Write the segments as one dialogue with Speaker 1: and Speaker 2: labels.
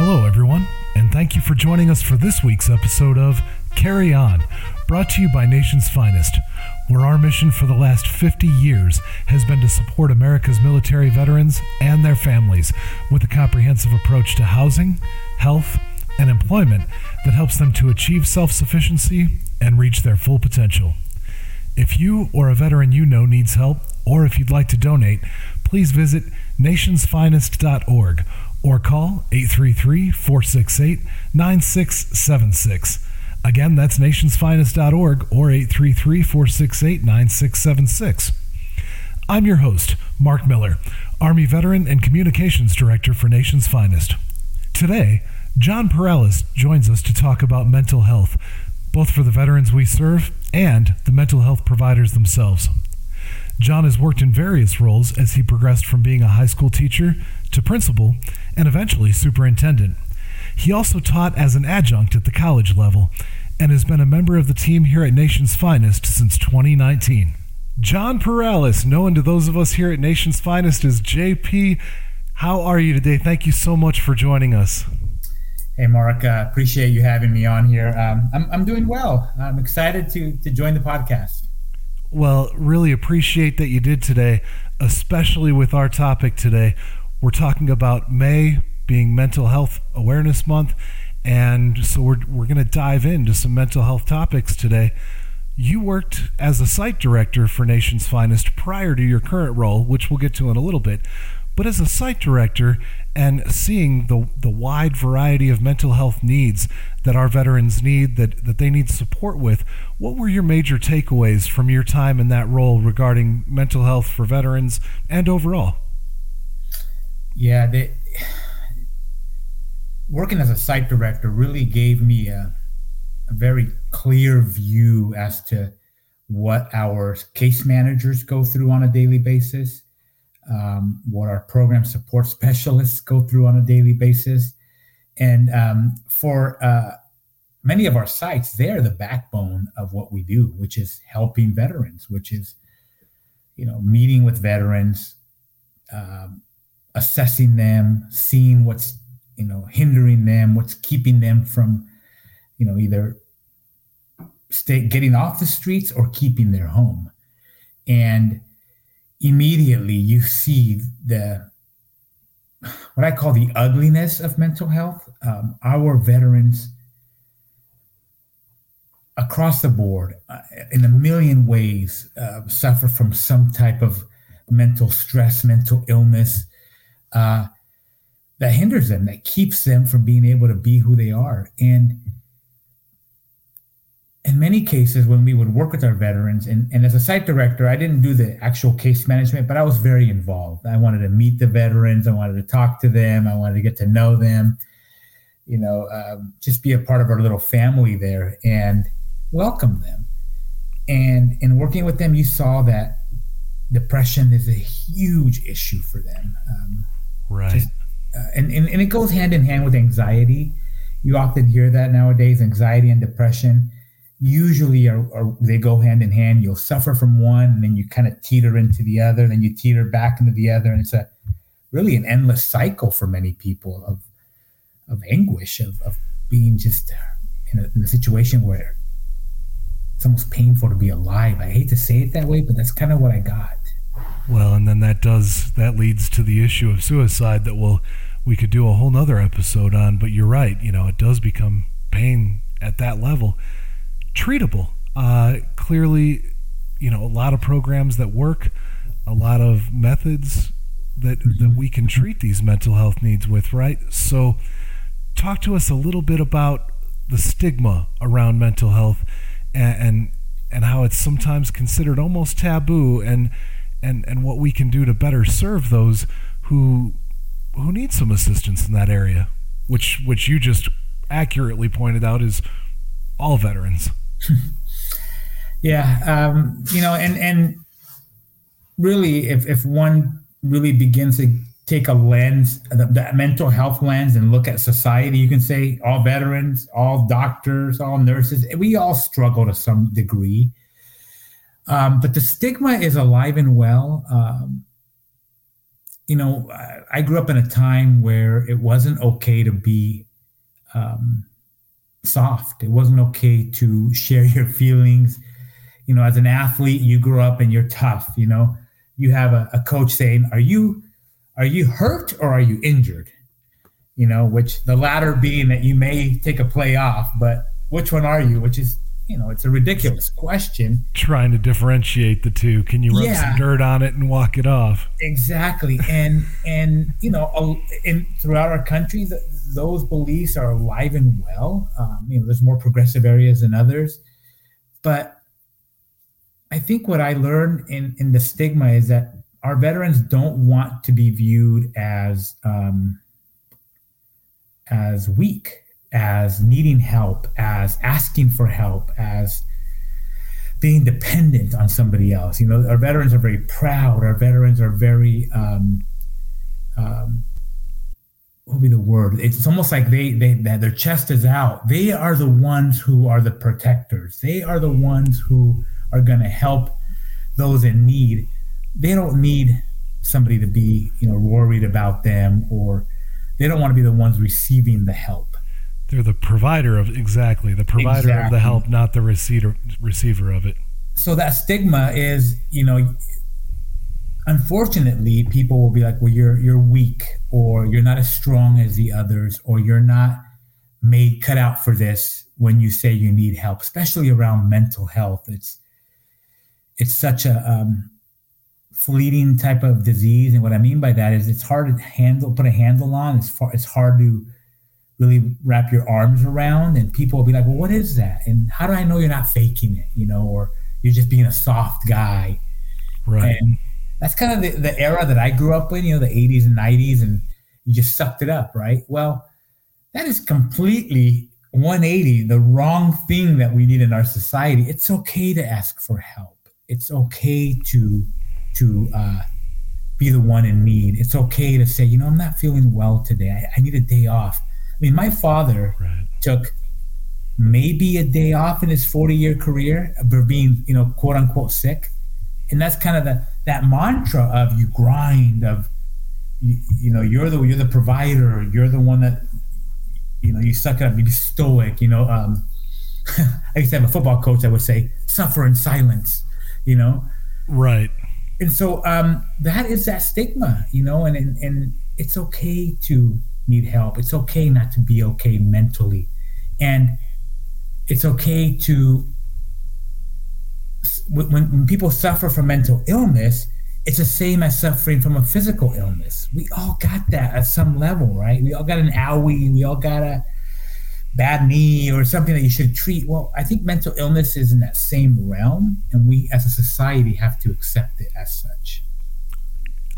Speaker 1: Hello, everyone, and thank you for joining us for this week's episode of Carry On, brought to you by Nation's Finest, where our mission for the last 50 years has been to support America's military veterans and their families with a comprehensive approach to housing, health, and employment that helps them to achieve self sufficiency and reach their full potential. If you or a veteran you know needs help, or if you'd like to donate, please visit nationsfinest.org or call 833 468 9676. Again, that's nationsfinest.org or 833 468 9676. I'm your host, Mark Miller, Army veteran and communications director for Nation's Finest. Today, John Perales joins us to talk about mental health, both for the veterans we serve and the mental health providers themselves. John has worked in various roles as he progressed from being a high school teacher to principal and eventually superintendent. He also taught as an adjunct at the college level and has been a member of the team here at Nation's Finest since 2019. John Perales, known to those of us here at Nation's Finest as JP, how are you today? Thank you so much for joining us.
Speaker 2: Hey, Mark, uh, appreciate you having me on here. Um, I'm, I'm doing well. I'm excited to, to join the podcast.
Speaker 1: Well, really appreciate that you did today, especially with our topic today. We're talking about May being Mental Health Awareness Month, and so we're, we're going to dive into some mental health topics today. You worked as a site director for Nation's Finest prior to your current role, which we'll get to in a little bit. But as a site director and seeing the, the wide variety of mental health needs that our veterans need, that, that they need support with, what were your major takeaways from your time in that role regarding mental health for veterans and overall?
Speaker 2: Yeah, they, working as a site director really gave me a, a very clear view as to what our case managers go through on a daily basis um, what our program support specialists go through on a daily basis. And um, for uh, many of our sites, they're the backbone of what we do, which is helping veterans, which is, you know, meeting with veterans, um, assessing them, seeing what's, you know, hindering them, what's keeping them from, you know, either stay getting off the streets or keeping their home. And immediately you see the what I call the ugliness of mental health. Um, our veterans across the board, uh, in a million ways, uh, suffer from some type of mental stress, mental illness uh, that hinders them, that keeps them from being able to be who they are. And in many cases when we would work with our veterans and, and as a site director i didn't do the actual case management but i was very involved. I wanted to meet the veterans. I wanted to talk to them. I wanted to get to know them you know um, just be a part of our little family there and welcome them. And in working with them you saw that depression is a huge issue for them. Um,
Speaker 1: right just,
Speaker 2: uh, and, and, and it goes hand in hand with anxiety you often hear that nowadays anxiety and depression usually are, are, they go hand in hand. You'll suffer from one, and then you kind of teeter into the other, then you teeter back into the other, and it's a really an endless cycle for many people of of anguish of, of being just in a, in a situation where it's almost painful to be alive. I hate to say it that way, but that's kind of what I got.
Speaker 1: Well, and then that does that leads to the issue of suicide that will we could do a whole nother episode on. But you're right, you know, it does become pain at that level treatable. Uh, clearly, you know, a lot of programs that work, a lot of methods that mm-hmm. that we can treat these mental health needs with, right? So, talk to us a little bit about the stigma around mental health and and, and how it's sometimes considered almost taboo and and and what we can do to better serve those who who need some assistance in that area, which which you just accurately pointed out is all veterans.
Speaker 2: yeah, um, you know, and and really, if if one really begins to take a lens, that mental health lens, and look at society, you can say all veterans, all doctors, all nurses, we all struggle to some degree. Um, but the stigma is alive and well. Um, you know, I, grew up in a time where it wasn't okay to be um, soft. It wasn't okay to share your feelings. You know, as an athlete, you grew up and you're tough. You know, you have a, a coach saying, "Are you are you hurt or are you injured?" You know, which the latter being that you may take a play off, but which one are you? Which is you know, it's a ridiculous question.
Speaker 1: Trying to differentiate the two. Can you rub yeah, some dirt on it and walk it off?
Speaker 2: Exactly. And and you know, in throughout our country, the, those beliefs are alive and well. Um, you know, there's more progressive areas than others, but I think what I learned in in the stigma is that our veterans don't want to be viewed as um, as weak as needing help, as asking for help, as being dependent on somebody else. You know, our veterans are very proud. Our veterans are very, um, um, what would be the word? It's almost like they, they, that their chest is out. They are the ones who are the protectors. They are the ones who are going to help those in need. They don't need somebody to be, you know, worried about them or they don't want to be the ones receiving the help.
Speaker 1: They're the provider of exactly the provider exactly. of the help, not the receiver receiver of it.
Speaker 2: So that stigma is, you know, unfortunately, people will be like, "Well, you're you're weak, or you're not as strong as the others, or you're not made cut out for this." When you say you need help, especially around mental health, it's it's such a um, fleeting type of disease, and what I mean by that is it's hard to handle, put a handle on. It's far, it's hard to really wrap your arms around and people will be like well what is that? And how do i know you're not faking it you know or you're just being a soft guy?
Speaker 1: Right.
Speaker 2: And that's kind of the, the era that i grew up in you know the 80s and 90s and you just sucked it up right? Well that is completely 180 the wrong thing that we need in our society. It's okay to ask for help. It's okay to to uh, be the one in need. It's okay to say you know i'm not feeling well today. I, I need a day off I mean, my father right. took maybe a day off in his 40 year career for being, you know, quote unquote sick. And that's kind of the that mantra of you grind of you, you know, you're the you're the provider, you're the one that you know, you suck it up, you be stoic, you know. Um I used to have a football coach that would say, suffer in silence, you know.
Speaker 1: Right.
Speaker 2: And so um that is that stigma, you know, and and, and it's okay to need help. It's okay not to be okay mentally. And it's okay to, when, when people suffer from mental illness, it's the same as suffering from a physical illness. We all got that at some level, right? We all got an owie, we all got a bad knee or something that you should treat. Well, I think mental illness is in that same realm, and we as a society have to accept it as such.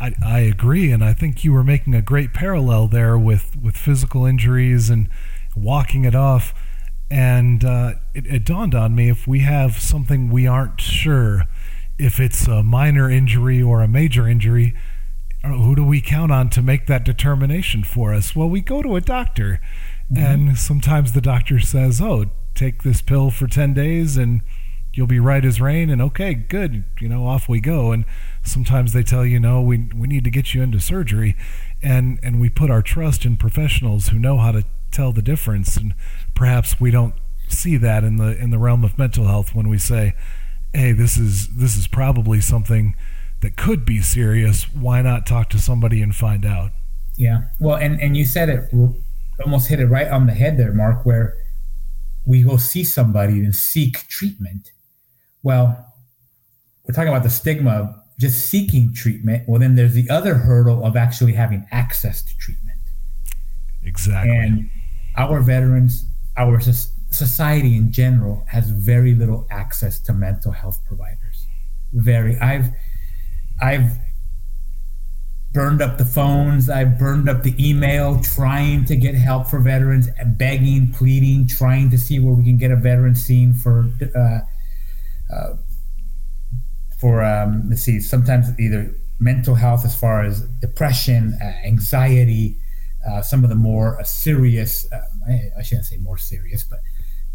Speaker 1: I, I agree, and I think you were making a great parallel there with, with physical injuries and walking it off. And uh, it, it dawned on me if we have something we aren't sure if it's a minor injury or a major injury, uh, who do we count on to make that determination for us? Well, we go to a doctor, mm-hmm. and sometimes the doctor says, "Oh, take this pill for ten days, and you'll be right as rain." And okay, good, you know, off we go. And sometimes they tell you no we we need to get you into surgery. And and we put our trust in professionals who know how to tell the difference. And perhaps we don't see that in the in the realm of mental health when we say hey this is this is probably something that could be serious. Why not talk to somebody and find out?
Speaker 2: Yeah. Well and and you said it almost hit it right on the head there mark where we go see somebody and seek treatment well we're talking about the stigma of just seeking treatment, well, then there's the other hurdle of actually having access to treatment.
Speaker 1: Exactly.
Speaker 2: And our veterans, our society in general, has very little access to mental health providers. Very. I've, I've burned up the phones. I've burned up the email trying to get help for veterans, begging, pleading, trying to see where we can get a veteran seen for uh, uh, for um, let's see, sometimes either mental health as far as depression, uh, anxiety, uh, some of the more uh, serious, I, I, shouldn't say more serious, but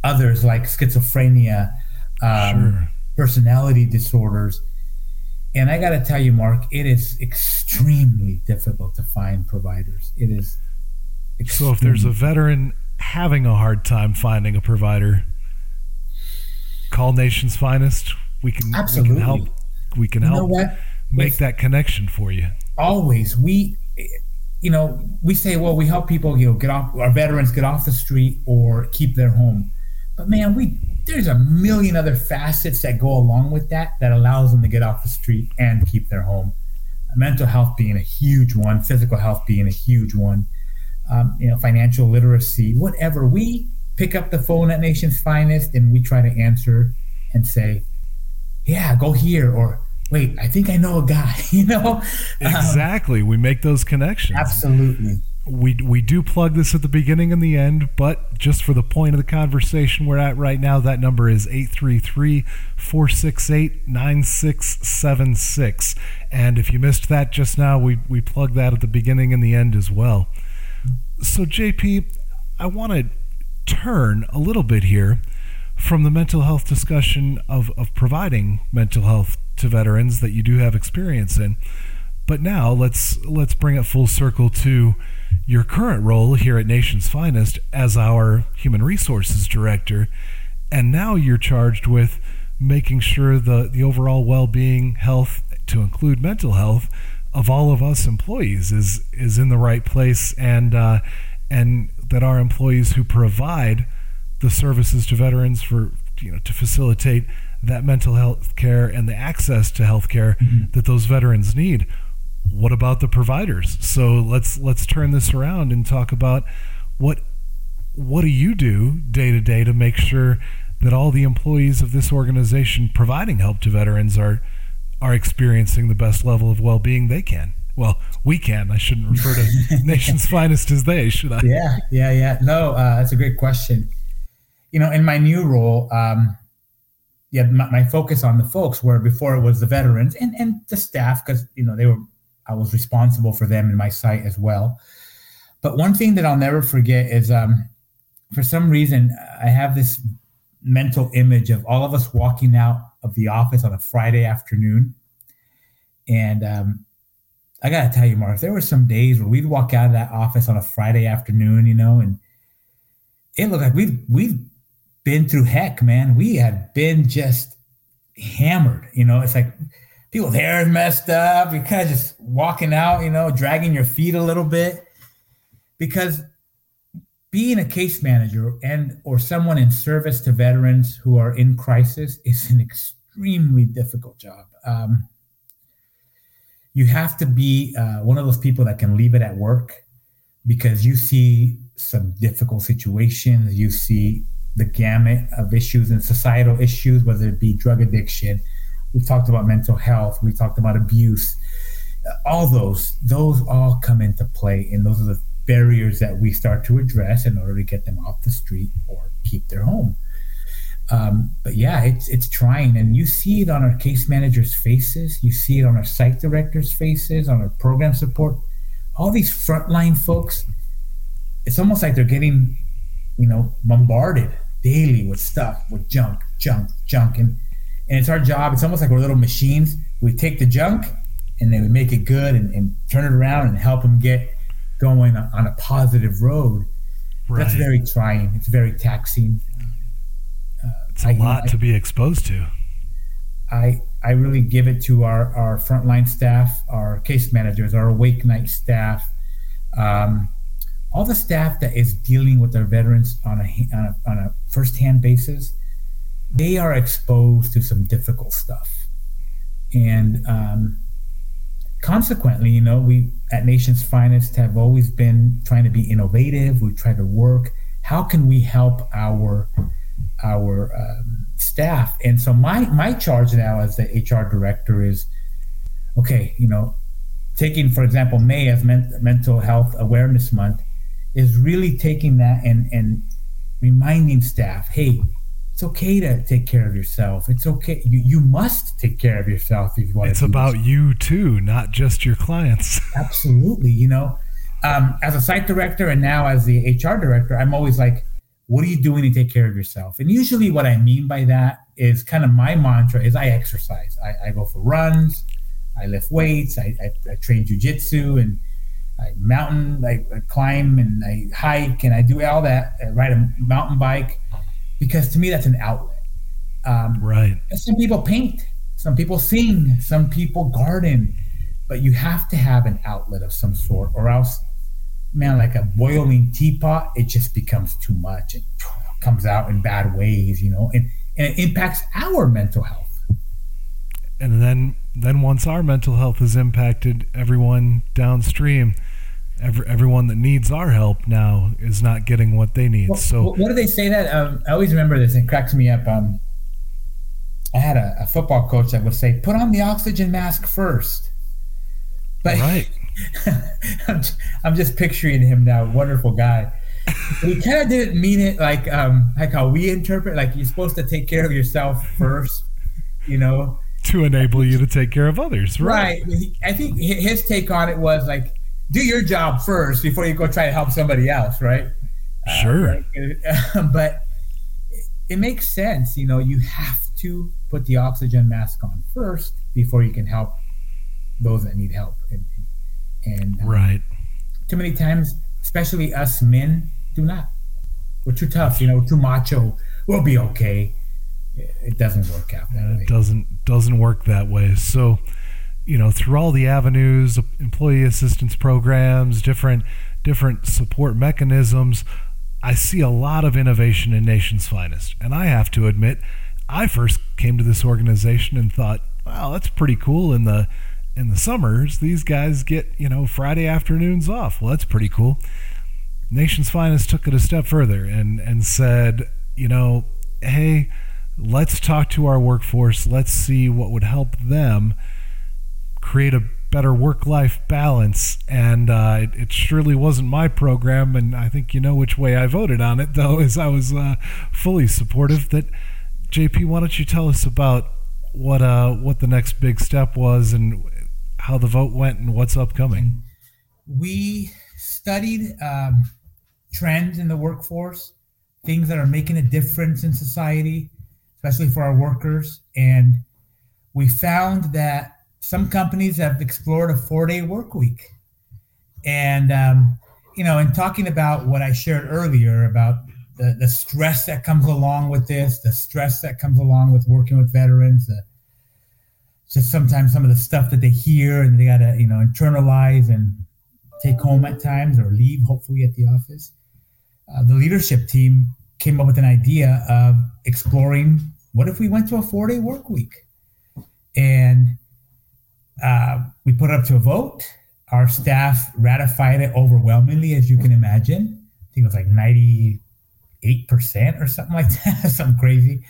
Speaker 2: others like schizophrenia, um, sure. personality disorders. And I got to tell you, Mark, it is extremely difficult to find providers. It is.
Speaker 1: So if there's a veteran having a hard time finding a provider, call Nation's Finest. We can,
Speaker 2: Absolutely.
Speaker 1: we can help. We can
Speaker 2: You
Speaker 1: help make
Speaker 2: If-
Speaker 1: that connection for you.
Speaker 2: always we you know we say well we help people you know get off our veterans get off the street or keep their home but man we there's a million other facets that go along with that that allows them to get off the street and keep their home mental health being a huge one physical health being a huge one um, you know financial literacy whatever we pick up the phone at nation's finest and we try to answer and say yeah go here or wait i think i know a guy you know Um,
Speaker 1: Exactly. we make those connections.
Speaker 2: Absolutely.
Speaker 1: we we do plug this at the beginning and the end, but just for the point of the conversation we're at right now, that number is 833-468-9676. And if you missed that just now, we we plug that at the beginning and the end as well. So JP, I want to turn a little bit here from the mental health discussion of, of providing mental health to veterans that you do have experience in. But now let's let's bring it full circle to your current role here at Nation's Finest as our human resources director, and now you're charged with making sure the the overall well-being, health, to include mental health, of all of us employees is is in the right place, and uh, and that our employees who provide the services to veterans for you know to facilitate that mental health care and the access to health care mm-hmm. that those veterans need what about the providers? So let's let's turn this around and talk about what what do you do day to day to make sure that all the employees of this organization providing help to veterans are are experiencing the best level of well-being they can well we can i shouldn't refer to nation's finest as they should i
Speaker 2: Yeah, yeah, yeah. No, uh, that's a great question. You know, in my new role, um, yeah, my, my focus on the folks where before it was the veterans and, and the staff because you know they were I was responsible for them in my site as well. But one thing that I'll never forget is um, for some reason I have this mental image of all of us walking out of the office on a Friday afternoon, and um, I gotta tell you, Mark, there were some days where we'd walk out of that office on a Friday afternoon, you know, and it looked like we've we've been through heck, man. We had been just hammered, you know. It's like people's hair is messed up. You're kind of just walking out, you know, dragging your feet a little bit. Because being a case manager and or someone in service to veterans who are in crisis is an extremely difficult job. Um, you have to be uh, one of those people that can leave it at work because you see some difficult situations. You see the gamut of issues and societal issues, whether it be drug addiction. We talked about mental health. We talked about abuse. All those, those all come into play, and those are the barriers that we start to address in order to get them off the street or keep their home. Um, but yeah, it's it's trying, and you see it on our case managers' faces. You see it on our site directors' faces, on our program support. All these frontline folks, it's almost like they're getting, you know, bombarded daily with stuff, with junk, junk, junk, and and it's our job. It's almost like we're little machines. We take the junk, and then we make it good, and, and turn it around, and help them get going on a positive road. That's very trying. It's very taxing.
Speaker 1: It's a
Speaker 2: I-
Speaker 1: lot
Speaker 2: I-
Speaker 1: to be exposed to
Speaker 2: I I really give it to our our frontline staff, our case managers, our awake night staff, um, all the staff that is dealing with our veterans on a on a, on a first hand basis. They are exposed to some difficult stuff, and um, consequently, you know, we at Nation's Finest have always been trying to be innovative. We try to work. How can we help our our um, staff. And so my my charge now as the HR director is, okay, you know, taking for example May as men- Mental Health Awareness Month, is really taking that and and reminding staff, hey, it's okay to take care of yourself. It's okay. You you must take care of yourself if you want
Speaker 1: it's
Speaker 2: to. do this.
Speaker 1: about you too not just your clients
Speaker 2: Absolutely. You know, um, as a site director and now as the HR director, I'm always like, what are you doing to take care of yourself? And usually what I mean by that is kind of my mantra is I exercise. I, I go for runs. I lift weights, I, I, I train jujitsu, and I mountain, I, I, climb, and I hike, and I do all that. I ride a mountain bike because to me that's an outlet.
Speaker 1: Um, right.
Speaker 2: Some people paint, some people sing, some people garden, but you have to have an outlet of some sort, or else, man, like a boiling teapot, it just becomes too much. It comes out in bad ways, you know, and, and it impacts our mental health
Speaker 1: and then then once our mental health is impacted, everyone downstream, every, everyone that needs our help now is not getting what they need.
Speaker 2: Well,
Speaker 1: so
Speaker 2: what do they say that? Um, I always remember this. It cracks me up. Um, I had a, a, football coach that would say, "Put on the oxygen mask first.
Speaker 1: But right.
Speaker 2: I'm, I'm just picturing him now, wonderful guy. he kind of didn't mean it like um, like how we interpret. Like you're supposed to take care of yourself first, you know
Speaker 1: to enable you to take care of others. Right.
Speaker 2: right. I think his take on it was like, do your job first before you go try to help somebody else, right?
Speaker 1: Sure.
Speaker 2: Uh, but it makes sense. You know, you have to put the oxygen mask on first before you can help those that need help. And, and
Speaker 1: um, right.
Speaker 2: Too many times, especially us men, do not. We're too tough, you know, too macho. We'll be okay it doesn't work out that way.
Speaker 1: It doesn't doesn't work that way. So, you know, through all the avenues, employee assistance programs, different different support mechanisms, I see a lot of innovation in Nation's Finest. And I have to admit, I first came to this organization and thought, wow, that's pretty cool in the in the summers, these guys get, you know, Friday afternoons off. Well, that's pretty cool. Nation's Finest took it a step further and and said, you know, hey, let's talk to our workforce. Let's see what would help them create a better work-life balance. And uh, it, it, surely wasn't my program, and I think you know which way I voted on it, though, as I was uh, fully supportive. That JP, why don't you tell us about what uh, what the next big step was and how the vote went and what's upcoming?
Speaker 2: We studied um, trends in the workforce, things that are making a difference in society especially for our workers. And we found that some companies have explored a four day work week. And, um, you know, in talking about what I shared earlier about the, the stress that comes along with this, the stress that comes along with working with veterans, the, just sometimes some of the stuff that they hear and they got to, you know, internalize and take home at times or leave, hopefully, at the office. Uh, the leadership team came up with an idea of exploring what if we went to a four day work week? And uh, we put it up to a vote. Our staff ratified it overwhelmingly, as you can imagine. I think it was like 98% or something like that, something crazy,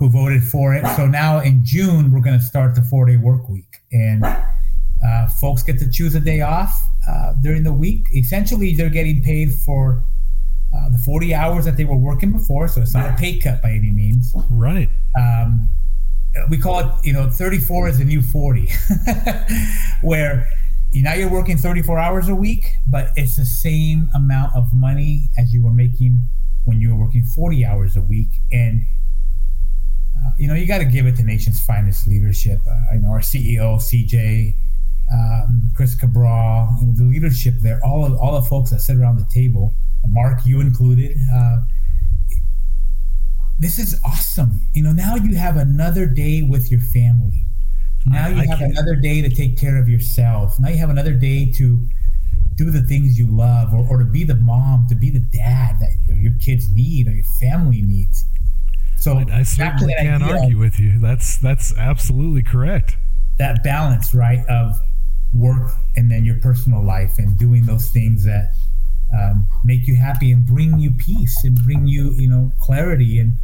Speaker 2: who voted for it. So now in June, we're going to start the four day work week. And uh, folks get to choose a day off uh, during the week. Essentially, they're getting paid for uh, the 40 hours that they were working before. So it's not a pay cut by any means.
Speaker 1: Right.
Speaker 2: Um, we call it, you know, 34 is the new 40, where now you're working 34 hours a week, but it's the same amount of money as you were making when you were working 40 hours a week. And, uh, you know, you got to give it to Nation's finest leadership. Uh, I know our CEO, CJ, um, Chris Cabral, the leadership there, all of, all the folks that sit around the table Mark, you included. Uh, this is awesome. You know, now you have another day with your family. Now you I have can't. another day to take care of yourself. Now you have another day to do the things you love or, or to be the mom, to be the dad that your kids need or your family needs.
Speaker 1: So I, I certainly can't argue with you. That's that's absolutely correct.
Speaker 2: That balance, right, of work and then your personal life and doing those things that um, make you happy and bring you peace and bring you you know clarity and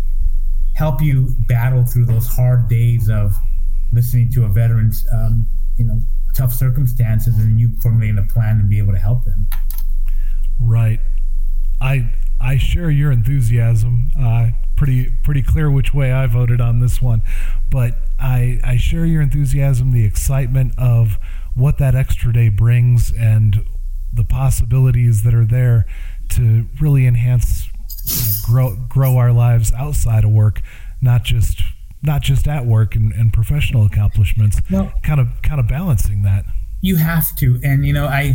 Speaker 2: help you battle through those hard days of listening to a veteran's um, you know tough circumstances and you formulating a plan and be able to help them
Speaker 1: i share your enthusiasm uh, pretty pretty clear which way i voted on this one but i i share your enthusiasm the excitement of what that extra day brings and the possibilities that are there to really enhance, you know, grow grow our lives outside of work, not just not just at work and, and professional accomplishments.
Speaker 2: Well-
Speaker 1: kind of kind of balancing that.
Speaker 2: you have to and you know i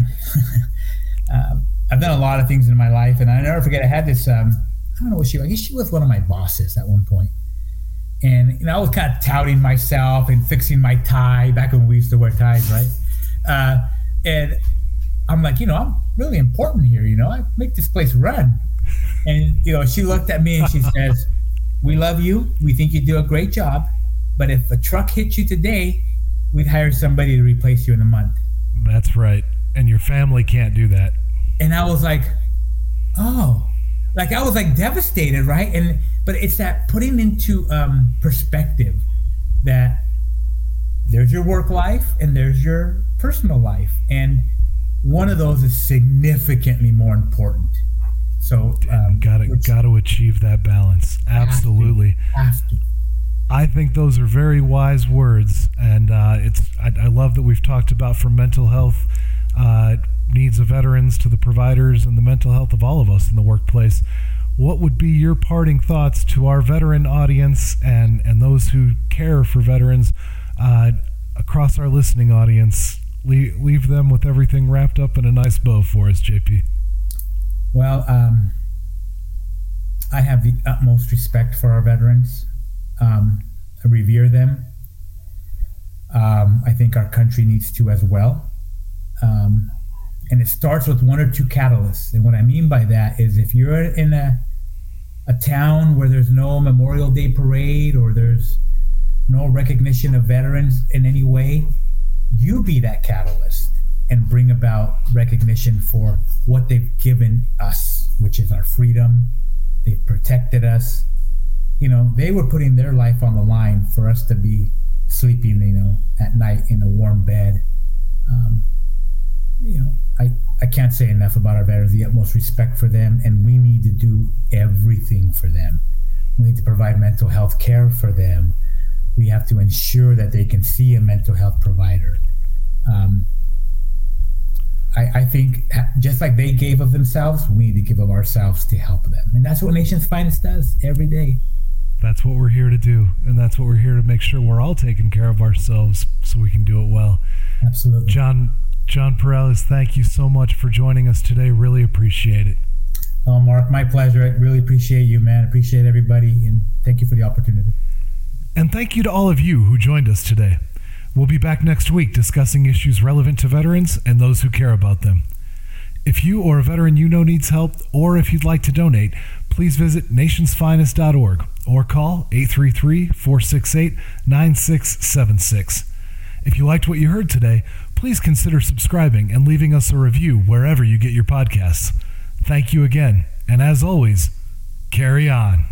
Speaker 2: uh, i've done a lot of things in my life and i never forget i had this um, i don't know what she i guess she was one of my bosses at one point and you know i was kind of touting myself and fixing my tie back when we used to wear ties right uh, and i'm like you know i'm really important here you know i make this place run and you know she looked at me and she says we love you we think you do a great job but if a truck hits you today we'd hire somebody to replace you in a month
Speaker 1: That's right. And your family can't do that.
Speaker 2: And I was like, oh, like I was like devastated, right? And but it's that putting into um, perspective that there's your work life and there's your personal life, and one of those is significantly more important. So um,
Speaker 1: Got to got to achieve that balance. Absolutely.
Speaker 2: have to.
Speaker 1: I think those are very wise words, and uh, it's I, I love that we've talked about for mental health uh, needs of veterans to the providers and the mental health of all of us in the workplace. What would be your parting thoughts to our veteran audience and and those who care for veterans uh, across our listening audience? Leave, leave them with everything wrapped up in a nice bow for us, JP.
Speaker 2: Well, um, I have the utmost respect for our veterans. Um, I revere them. Um, I think our country needs to as well. Um, and it starts with one or two catalysts. And what I mean by that is if you're in a, a town where there's no Memorial Day parade or there's no recognition of veterans in any way, you be that catalyst and bring about recognition for what they've given us, which is our freedom. They've protected us. You know, they were putting their life on the line for us to be sleeping, you know, at night in a warm bed. Um, you know, I, I can't say enough about our veterans, the utmost respect for them, and we need to do everything for them. We need to provide mental health care for them. We have to ensure that they can see a mental health provider. Um, I, I think just like they gave of themselves, we need to give of ourselves to help them. And that's what Nation's Finest does every day.
Speaker 1: That's what we're here to do, and that's what we're here to make sure we're all taking care of ourselves so we can do it well.
Speaker 2: Absolutely.
Speaker 1: John John Perales, thank you so much for joining us today. Really appreciate it.
Speaker 2: Oh, Mark, my pleasure. I really appreciate you, man. Appreciate everybody, and thank you for the opportunity.
Speaker 1: And thank you to all of you who joined us today. We'll be back next week discussing issues relevant to veterans and those who care about them. If you or a veteran you know needs help, or if you'd like to donate, please visit nationsfinest.org or call 833 468 9676. If you liked what you heard today, please consider subscribing and leaving us a review wherever you get your podcasts. Thank you again, and as always, carry on.